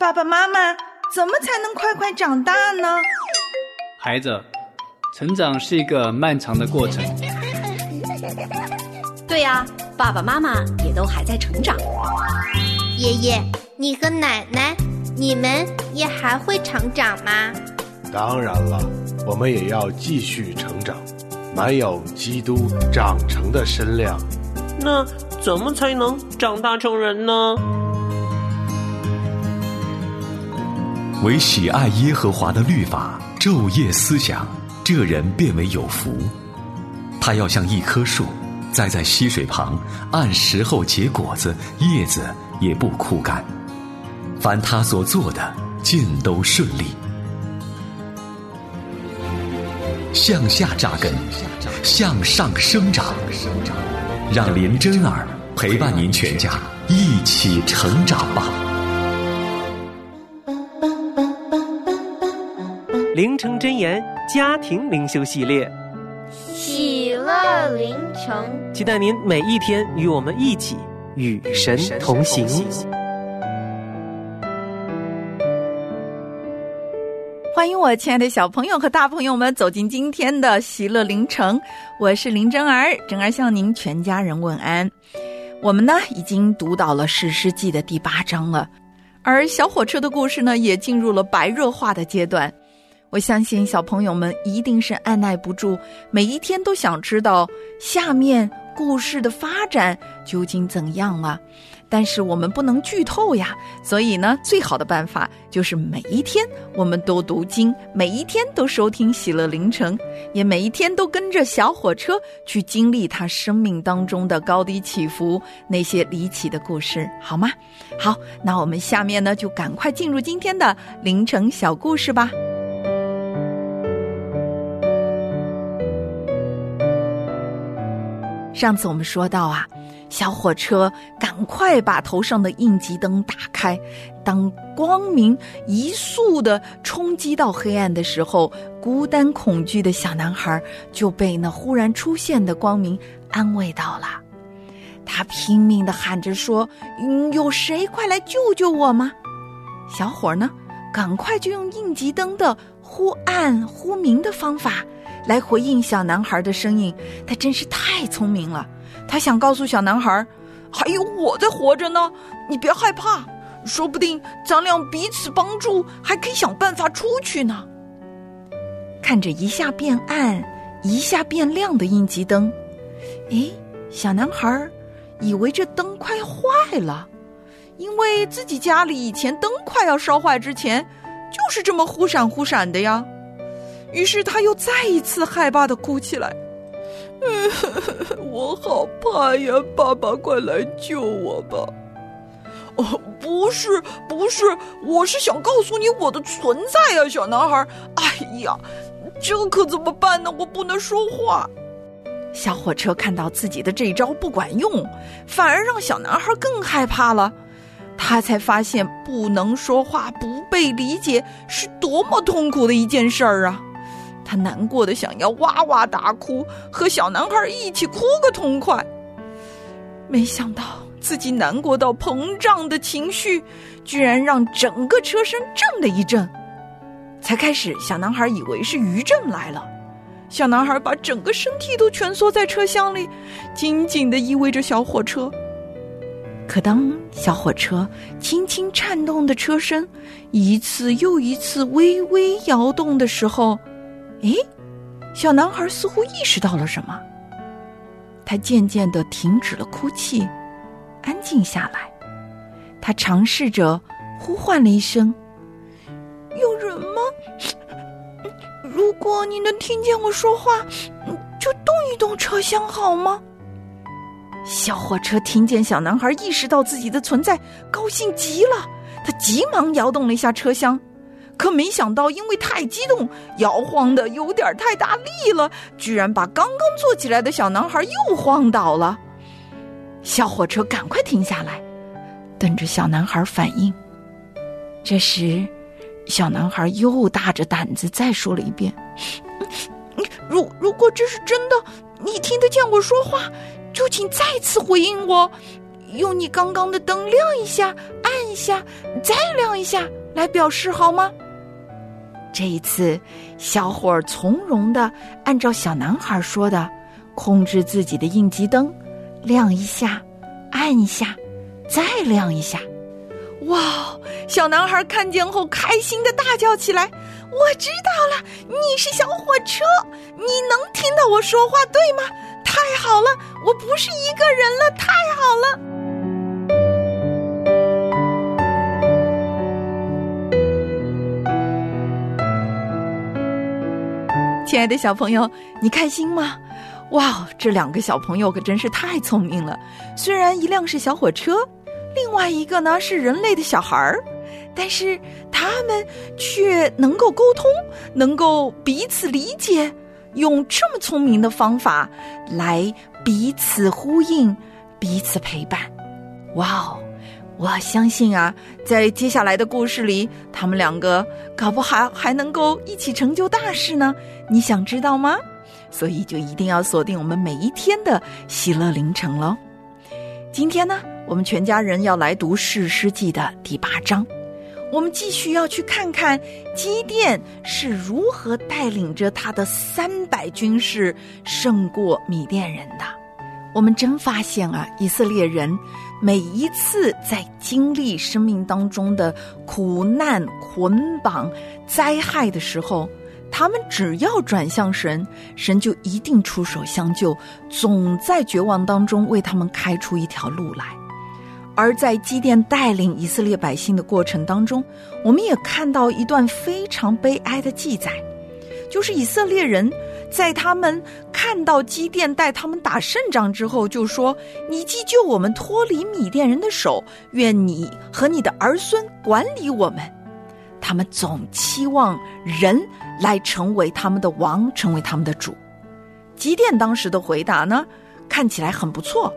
爸爸妈妈，怎么才能快快长大呢？孩子，成长是一个漫长的过程。对呀，爸爸妈妈也都还在成长。爷爷，你和奶奶，你们也还会成长吗？当然了，我们也要继续成长，满有基督长成的身量。那怎么才能长大成人呢？唯喜爱耶和华的律法，昼夜思想，这人变为有福。他要像一棵树，栽在溪水旁，按时候结果子，叶子也不枯干。凡他所做的，尽都顺利。向下扎根，向上生长。让林真儿陪伴您全家一起成长吧。灵城真言家庭灵修系列，喜乐灵城，期待您每一天与我们一起与神同行。欢迎我亲爱的小朋友和大朋友们走进今天的喜乐灵城，我是林真儿，真儿向您全家人问安。我们呢已经读到了《史诗记》的第八章了，而小火车的故事呢也进入了白热化的阶段。我相信小朋友们一定是按耐不住，每一天都想知道下面故事的发展究竟怎样了。但是我们不能剧透呀，所以呢，最好的办法就是每一天我们都读经，每一天都收听喜乐凌晨，也每一天都跟着小火车去经历他生命当中的高低起伏，那些离奇的故事，好吗？好，那我们下面呢就赶快进入今天的凌晨小故事吧。上次我们说到啊，小火车赶快把头上的应急灯打开。当光明一速的冲击到黑暗的时候，孤单恐惧的小男孩就被那忽然出现的光明安慰到了。他拼命的喊着说：“嗯，有谁快来救救我吗？”小伙呢，赶快就用应急灯的忽暗忽明的方法。来回应小男孩的声音，他真是太聪明了。他想告诉小男孩，还有我在活着呢，你别害怕，说不定咱俩彼此帮助，还可以想办法出去呢。看着一下变暗，一下变亮的应急灯，诶，小男孩以为这灯快坏了，因为自己家里以前灯快要烧坏之前，就是这么忽闪忽闪的呀。于是他又再一次害怕的哭起来，我好怕呀！爸爸，快来救我吧！哦，不是，不是，我是想告诉你我的存在呀，小男孩。哎呀，这可怎么办呢？我不能说话。小火车看到自己的这招不管用，反而让小男孩更害怕了。他才发现不能说话、不被理解是多么痛苦的一件事儿啊！他难过的想要哇哇大哭，和小男孩一起哭个痛快。没想到自己难过到膨胀的情绪，居然让整个车身震了一震。才开始，小男孩以为是余震来了。小男孩把整个身体都蜷缩在车厢里，紧紧的依偎着小火车。可当小火车轻轻颤动的车身一次又一次微微摇动的时候，诶，小男孩似乎意识到了什么，他渐渐的停止了哭泣，安静下来。他尝试着呼唤了一声：“有人吗？如果你能听见我说话，就动一动车厢好吗？”小火车听见小男孩意识到自己的存在，高兴极了。他急忙摇动了一下车厢。可没想到，因为太激动，摇晃的有点太大力了，居然把刚刚坐起来的小男孩又晃倒了。小火车赶快停下来，等着小男孩反应。这时，小男孩又大着胆子再说了一遍：“如如果这是真的，你听得见我说话，就请再次回应我，用你刚刚的灯亮一下，按一下，再亮一下，来表示好吗？这一次，小伙儿从容的按照小男孩说的，控制自己的应急灯，亮一下，按一下，再亮一下。哇！小男孩看见后，开心的大叫起来：“我知道了，你是小火车，你能听到我说话，对吗？太好了，我不是一个人了，太好了！”亲爱的小朋友，你开心吗？哇，这两个小朋友可真是太聪明了。虽然一辆是小火车，另外一个呢是人类的小孩儿。但是他们却能够沟通，能够彼此理解，用这么聪明的方法来彼此呼应、彼此陪伴。哇哦！我相信啊，在接下来的故事里，他们两个搞不好还能够一起成就大事呢。你想知道吗？所以就一定要锁定我们每一天的喜乐凌晨喽。今天呢，我们全家人要来读《史诗记》的第八章。我们继续要去看看基甸是如何带领着他的三百军士胜过米甸人的。我们真发现啊，以色列人每一次在经历生命当中的苦难、捆绑、灾害的时候，他们只要转向神，神就一定出手相救，总在绝望当中为他们开出一条路来。而在基甸带领以色列百姓的过程当中，我们也看到一段非常悲哀的记载，就是以色列人在他们看到基甸带他们打胜仗之后，就说：“你既救我们脱离米甸人的手，愿你和你的儿孙管理我们。”他们总期望人来成为他们的王，成为他们的主。基甸当时的回答呢，看起来很不错，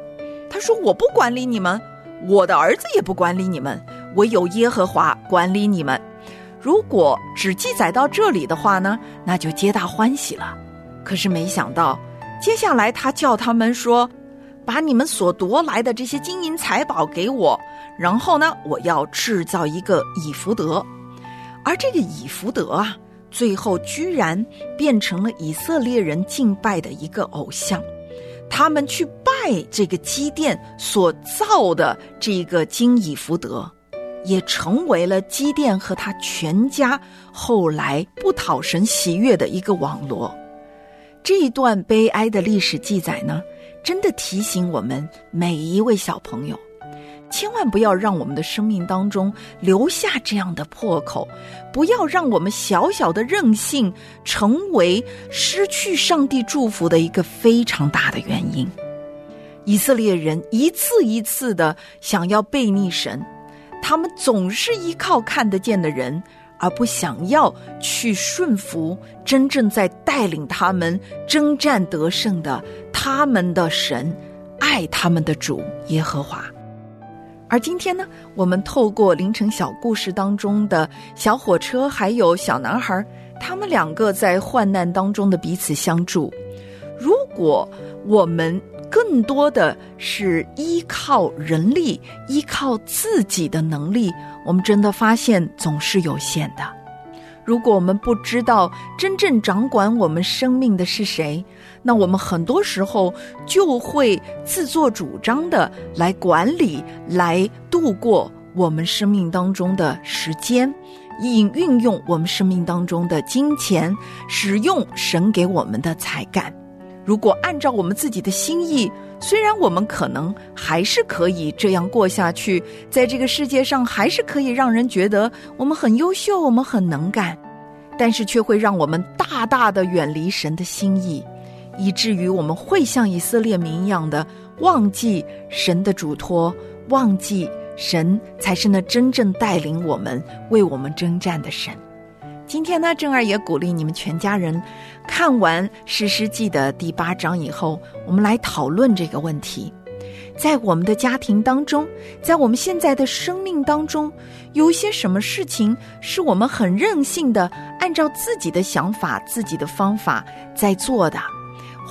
他说：“我不管理你们。”我的儿子也不管理你们，唯有耶和华管理你们。如果只记载到这里的话呢，那就皆大欢喜了。可是没想到，接下来他叫他们说：“把你们所夺来的这些金银财宝给我，然后呢，我要制造一个以福德。”而这个以福德啊，最后居然变成了以色列人敬拜的一个偶像。他们去拜这个基甸所造的这个金以福德，也成为了基甸和他全家后来不讨神喜悦的一个网罗。这一段悲哀的历史记载呢，真的提醒我们每一位小朋友。千万不要让我们的生命当中留下这样的破口，不要让我们小小的任性成为失去上帝祝福的一个非常大的原因。以色列人一次一次的想要背逆神，他们总是依靠看得见的人，而不想要去顺服真正在带领他们征战得胜的他们的神，爱他们的主耶和华。而今天呢，我们透过凌晨小故事当中的小火车还有小男孩，他们两个在患难当中的彼此相助。如果我们更多的是依靠人力、依靠自己的能力，我们真的发现总是有限的。如果我们不知道真正掌管我们生命的是谁，那我们很多时候就会自作主张的来管理、来度过我们生命当中的时间，以运用我们生命当中的金钱，使用神给我们的才干。如果按照我们自己的心意，虽然我们可能还是可以这样过下去，在这个世界上还是可以让人觉得我们很优秀，我们很能干，但是却会让我们大大的远离神的心意，以至于我们会像以色列民一样的忘记神的嘱托，忘记神才是那真正带领我们、为我们征战的神。今天呢，正儿也鼓励你们全家人看完《诗诗记》的第八章以后，我们来讨论这个问题。在我们的家庭当中，在我们现在的生命当中，有一些什么事情是我们很任性的按照自己的想法、自己的方法在做的，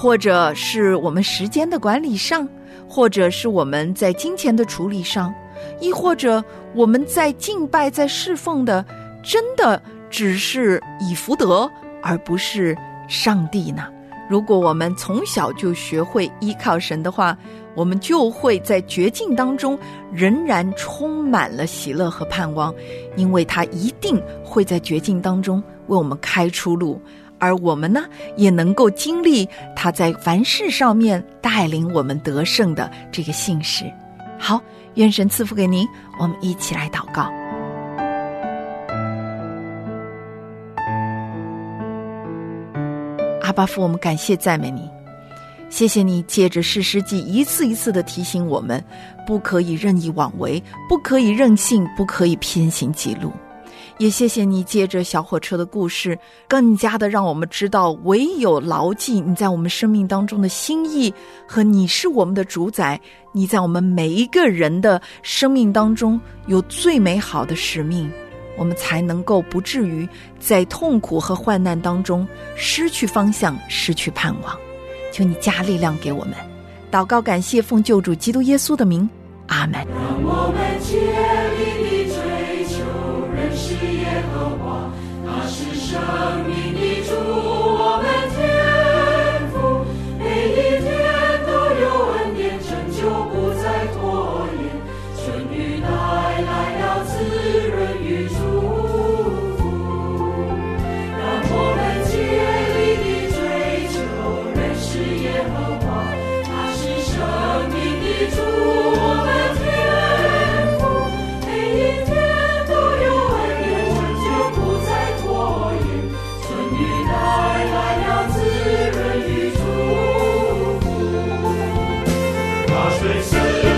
或者是我们时间的管理上，或者是我们在金钱的处理上，亦或者我们在敬拜、在侍奉的，真的只是以福德，而不是上帝呢？如果我们从小就学会依靠神的话，我们就会在绝境当中仍然充满了喜乐和盼望，因为他一定会在绝境当中为我们开出路，而我们呢，也能够经历他在凡事上面带领我们得胜的这个信实。好，愿神赐福给您，我们一起来祷告。阿巴父，我们感谢赞美你，谢谢你借着诗诗记一次一次的提醒我们，不可以任意妄为，不可以任性，不可以偏行己路。也谢谢你借着小火车的故事，更加的让我们知道，唯有牢记你在我们生命当中的心意和你是我们的主宰，你在我们每一个人的生命当中有最美好的使命。我们才能够不至于在痛苦和患难当中失去方向、失去盼望。求你加力量给我们，祷告感谢奉救主基督耶稣的名，阿门。让我们他虽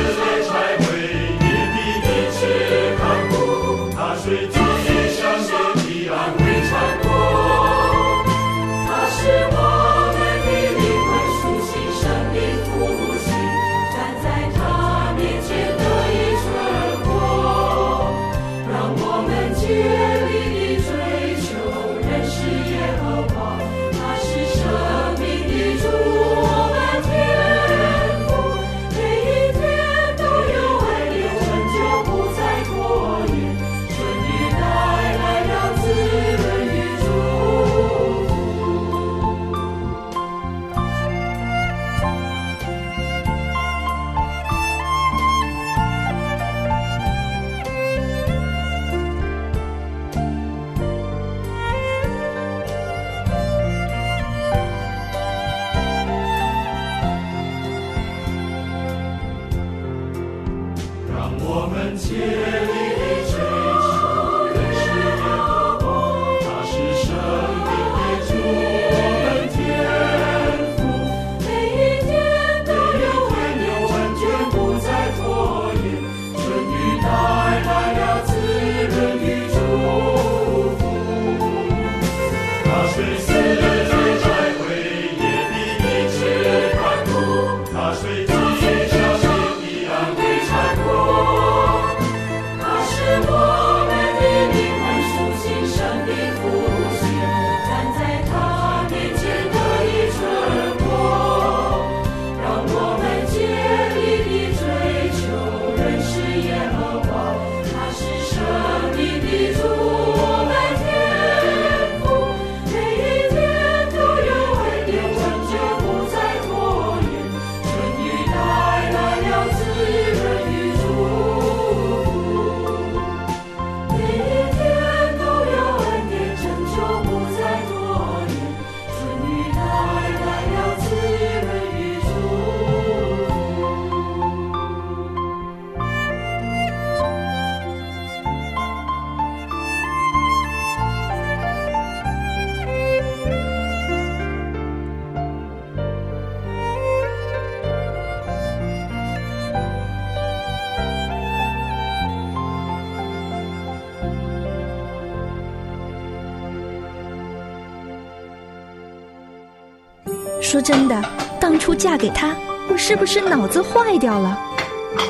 说真的，当初嫁给他，我是不是脑子坏掉了？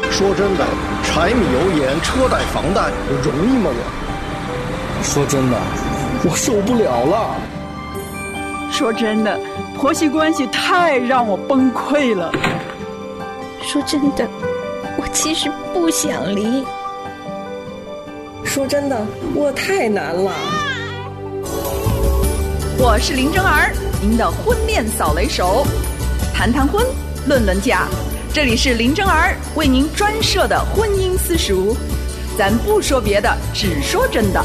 说真的，柴米油盐、车贷、房贷，容易吗我？说真的，我受不了了。说真的，婆媳关系太让我崩溃了。说真的，我其实不想离。说真的，我太难了。我是林真儿，您的婚恋扫雷手，谈谈婚，论论嫁，这里是林真儿为您专设的婚姻私塾，咱不说别的，只说真的。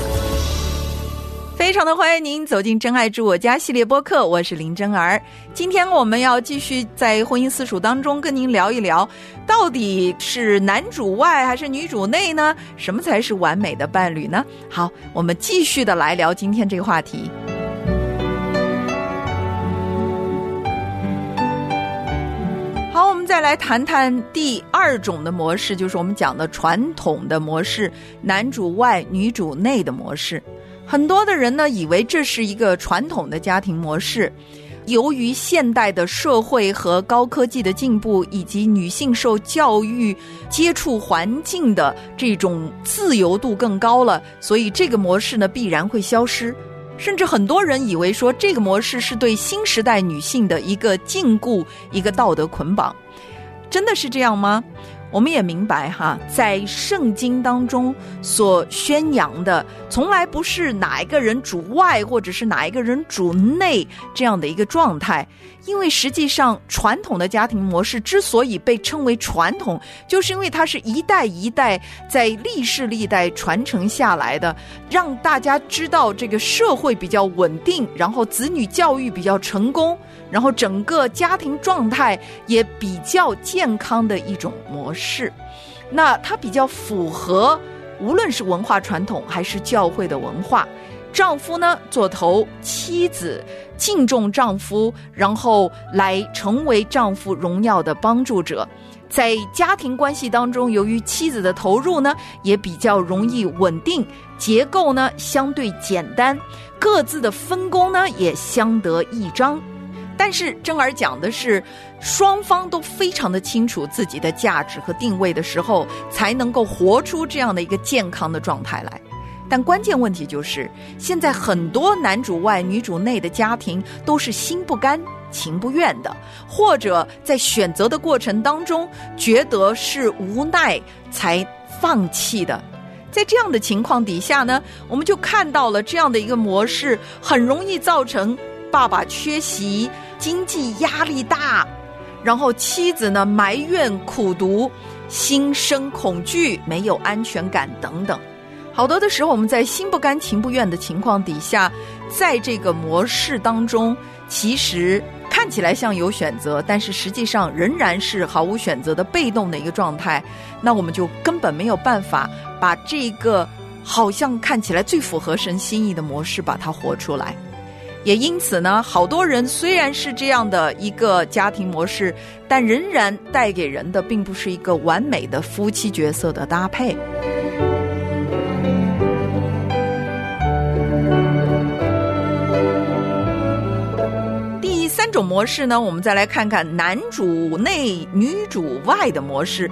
非常的欢迎您走进《真爱住我家》系列播客，我是林真儿。今天我们要继续在婚姻私塾当中跟您聊一聊，到底是男主外还是女主内呢？什么才是完美的伴侣呢？好，我们继续的来聊今天这个话题。再来谈谈第二种的模式，就是我们讲的传统的模式——男主外女主内的模式。很多的人呢，以为这是一个传统的家庭模式。由于现代的社会和高科技的进步，以及女性受教育、接触环境的这种自由度更高了，所以这个模式呢必然会消失。甚至很多人以为说，这个模式是对新时代女性的一个禁锢、一个道德捆绑。真的是这样吗？我们也明白哈，在圣经当中所宣扬的，从来不是哪一个人主外，或者是哪一个人主内这样的一个状态。因为实际上，传统的家庭模式之所以被称为传统，就是因为它是一代一代在历世历代传承下来的，让大家知道这个社会比较稳定，然后子女教育比较成功，然后整个家庭状态也比较健康的一种模式。那它比较符合，无论是文化传统还是教会的文化。丈夫呢做头，妻子敬重丈夫，然后来成为丈夫荣耀的帮助者。在家庭关系当中，由于妻子的投入呢也比较容易稳定，结构呢相对简单，各自的分工呢也相得益彰。但是真儿讲的是，双方都非常的清楚自己的价值和定位的时候，才能够活出这样的一个健康的状态来。但关键问题就是，现在很多男主外女主内的家庭都是心不甘情不愿的，或者在选择的过程当中觉得是无奈才放弃的。在这样的情况底下呢，我们就看到了这样的一个模式，很容易造成爸爸缺席、经济压力大，然后妻子呢埋怨苦读、心生恐惧、没有安全感等等。好多的时候，我们在心不甘情不愿的情况底下，在这个模式当中，其实看起来像有选择，但是实际上仍然是毫无选择的被动的一个状态。那我们就根本没有办法把这个好像看起来最符合神心意的模式把它活出来。也因此呢，好多人虽然是这样的一个家庭模式，但仍然带给人的并不是一个完美的夫妻角色的搭配。三种模式呢，我们再来看看男主内女主外的模式。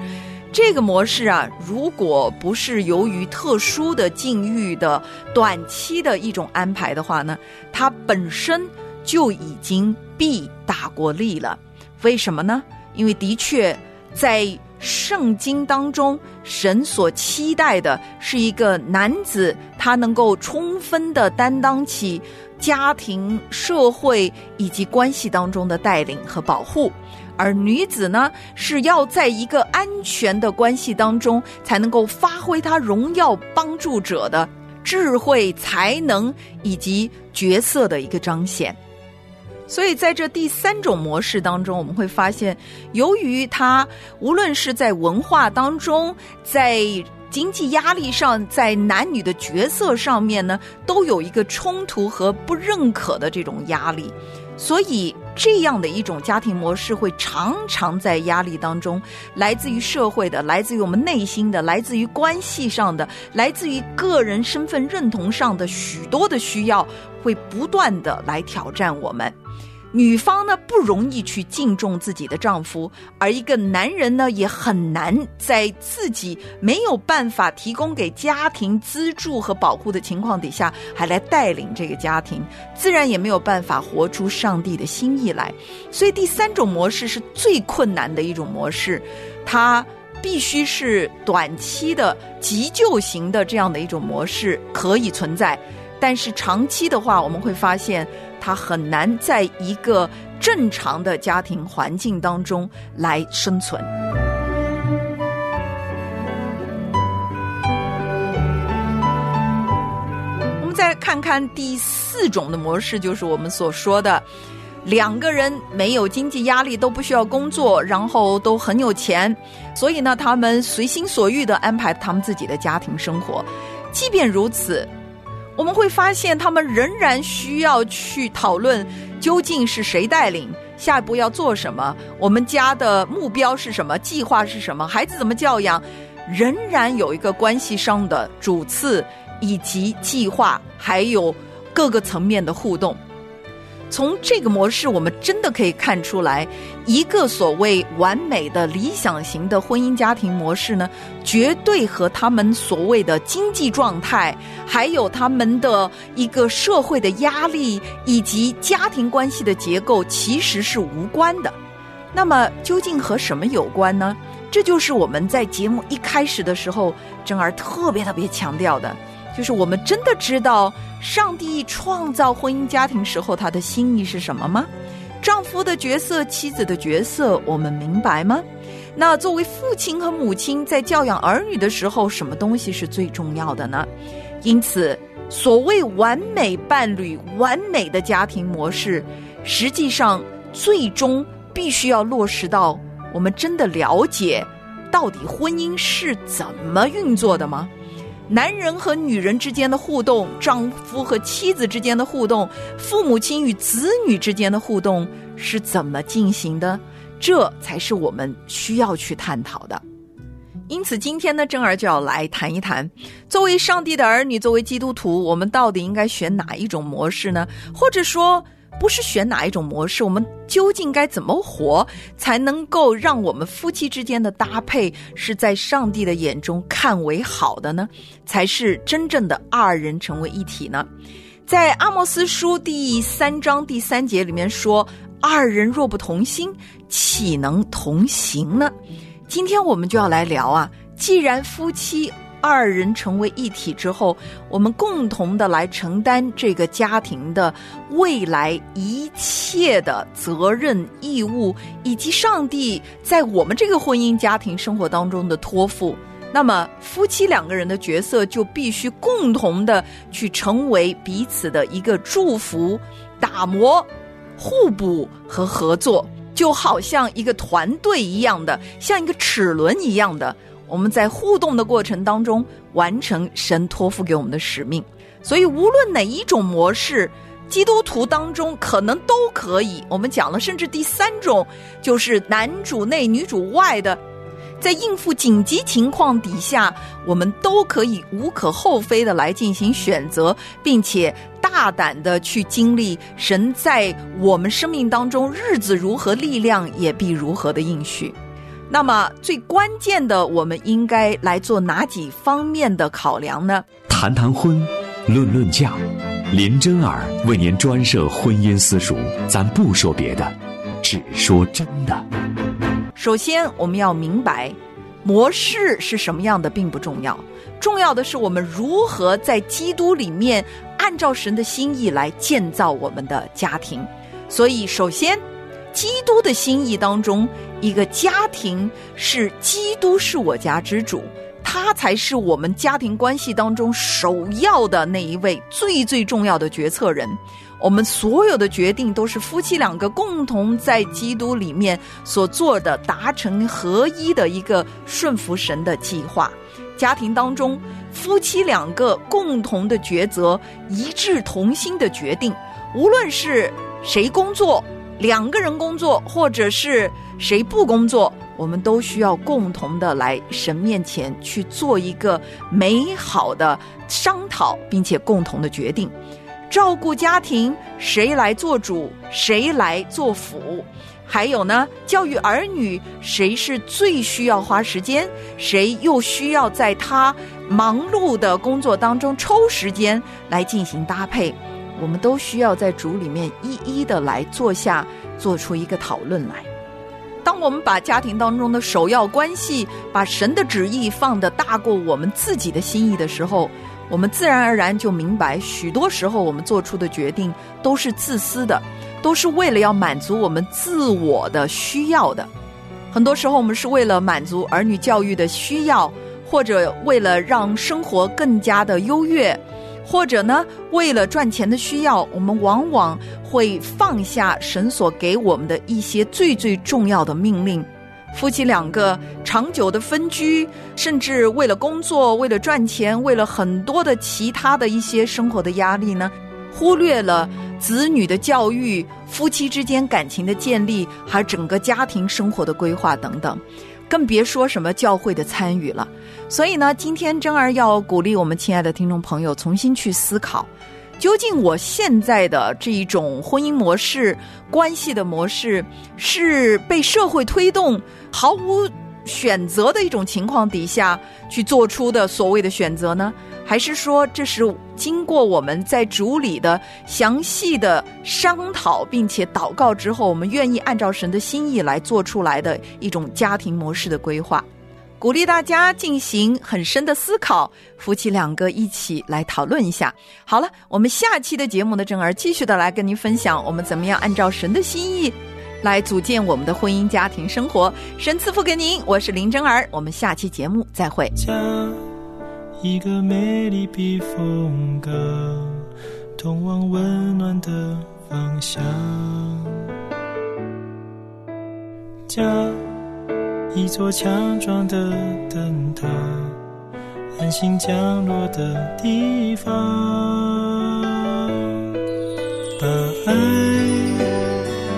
这个模式啊，如果不是由于特殊的境遇的短期的一种安排的话呢，它本身就已经必打过利了。为什么呢？因为的确在圣经当中，神所期待的是一个男子，他能够充分的担当起。家庭、社会以及关系当中的带领和保护，而女子呢，是要在一个安全的关系当中，才能够发挥她荣耀帮助者的智慧、才能以及角色的一个彰显。所以，在这第三种模式当中，我们会发现，由于他无论是在文化当中，在经济压力上，在男女的角色上面呢，都有一个冲突和不认可的这种压力，所以这样的一种家庭模式会常常在压力当中，来自于社会的，来自于我们内心的，来自于关系上的，来自于个人身份认同上的许多的需要，会不断的来挑战我们。女方呢不容易去敬重自己的丈夫，而一个男人呢也很难在自己没有办法提供给家庭资助和保护的情况底下，还来带领这个家庭，自然也没有办法活出上帝的心意来。所以第三种模式是最困难的一种模式，它必须是短期的急救型的这样的一种模式可以存在，但是长期的话，我们会发现他很难在一个正常的家庭环境当中来生存。我们再看看第四种的模式，就是我们所说的。两个人没有经济压力，都不需要工作，然后都很有钱，所以呢，他们随心所欲的安排他们自己的家庭生活。即便如此，我们会发现他们仍然需要去讨论究竟是谁带领，下一步要做什么，我们家的目标是什么，计划是什么，孩子怎么教养，仍然有一个关系上的主次以及计划，还有各个层面的互动。从这个模式，我们真的可以看出来，一个所谓完美的理想型的婚姻家庭模式呢，绝对和他们所谓的经济状态，还有他们的一个社会的压力以及家庭关系的结构其实是无关的。那么，究竟和什么有关呢？这就是我们在节目一开始的时候，珍儿特别特别强调的。就是我们真的知道上帝创造婚姻家庭时候他的心意是什么吗？丈夫的角色、妻子的角色，我们明白吗？那作为父亲和母亲在教养儿女的时候，什么东西是最重要的呢？因此，所谓完美伴侣、完美的家庭模式，实际上最终必须要落实到我们真的了解到底婚姻是怎么运作的吗？男人和女人之间的互动，丈夫和妻子之间的互动，父母亲与子女之间的互动是怎么进行的？这才是我们需要去探讨的。因此，今天呢，珍儿就要来谈一谈，作为上帝的儿女，作为基督徒，我们到底应该选哪一种模式呢？或者说？不是选哪一种模式，我们究竟该怎么活，才能够让我们夫妻之间的搭配是在上帝的眼中看为好的呢？才是真正的二人成为一体呢？在阿莫斯书第三章第三节里面说：“二人若不同心，岂能同行呢？”今天我们就要来聊啊，既然夫妻。二人成为一体之后，我们共同的来承担这个家庭的未来一切的责任义务，以及上帝在我们这个婚姻家庭生活当中的托付。那么，夫妻两个人的角色就必须共同的去成为彼此的一个祝福、打磨、互补和合作，就好像一个团队一样的，像一个齿轮一样的。我们在互动的过程当中完成神托付给我们的使命，所以无论哪一种模式，基督徒当中可能都可以。我们讲了，甚至第三种就是男主内女主外的，在应付紧急情况底下，我们都可以无可厚非的来进行选择，并且大胆的去经历神在我们生命当中日子如何，力量也必如何的应许。那么最关键的，我们应该来做哪几方面的考量呢？谈谈婚，论论嫁，林真儿为您专设婚姻私塾，咱不说别的，只说真的。首先，我们要明白，模式是什么样的并不重要，重要的是我们如何在基督里面按照神的心意来建造我们的家庭。所以，首先。基督的心意当中，一个家庭是基督是我家之主，他才是我们家庭关系当中首要的那一位最最重要的决策人。我们所有的决定都是夫妻两个共同在基督里面所做的，达成合一的一个顺服神的计划。家庭当中，夫妻两个共同的抉择，一致同心的决定，无论是谁工作。两个人工作，或者是谁不工作，我们都需要共同的来神面前去做一个美好的商讨，并且共同的决定。照顾家庭，谁来做主，谁来做辅？还有呢，教育儿女，谁是最需要花时间，谁又需要在他忙碌的工作当中抽时间来进行搭配？我们都需要在主里面一一的来坐下，做出一个讨论来。当我们把家庭当中的首要关系，把神的旨意放得大过我们自己的心意的时候，我们自然而然就明白，许多时候我们做出的决定都是自私的，都是为了要满足我们自我的需要的。很多时候，我们是为了满足儿女教育的需要，或者为了让生活更加的优越。或者呢，为了赚钱的需要，我们往往会放下神所给我们的一些最最重要的命令。夫妻两个长久的分居，甚至为了工作、为了赚钱、为了很多的其他的一些生活的压力呢，忽略了子女的教育、夫妻之间感情的建立，还有整个家庭生活的规划等等。更别说什么教会的参与了。所以呢，今天真儿要鼓励我们亲爱的听众朋友重新去思考，究竟我现在的这一种婚姻模式、关系的模式，是被社会推动，毫无选择的一种情况底下去做出的所谓的选择呢？还是说这是经过我们在主里的详细的商讨，并且祷告之后，我们愿意按照神的心意来做出来的一种家庭模式的规划？鼓励大家进行很深的思考，夫妻两个一起来讨论一下。好了，我们下期的节目呢，正儿继续的来跟您分享，我们怎么样按照神的心意来组建我们的婚姻家庭生活。神赐福给您，我是林真儿，我们下期节目再会。一个美丽避风港，通往温暖的方向。家，一座强壮的灯塔，安心降落的地方。把爱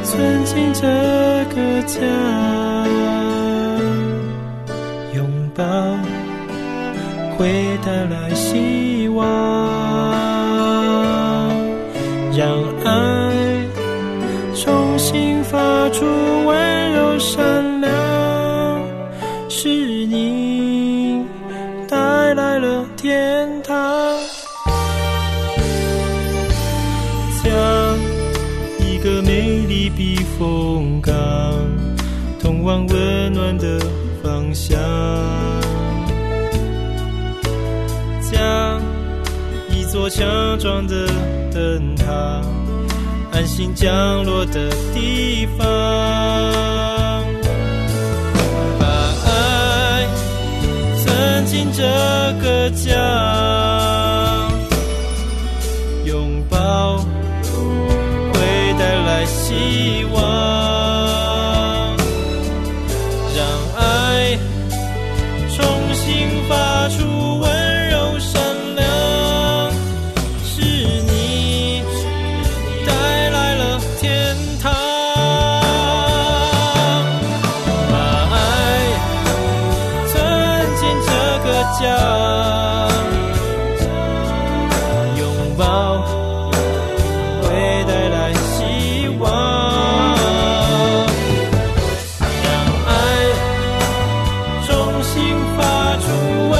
存进这个家，会带来希望，让爱重新发出温柔声座强壮的灯塔，安心降落的地方，把爱存进这个家，拥抱会带来希望，心发出。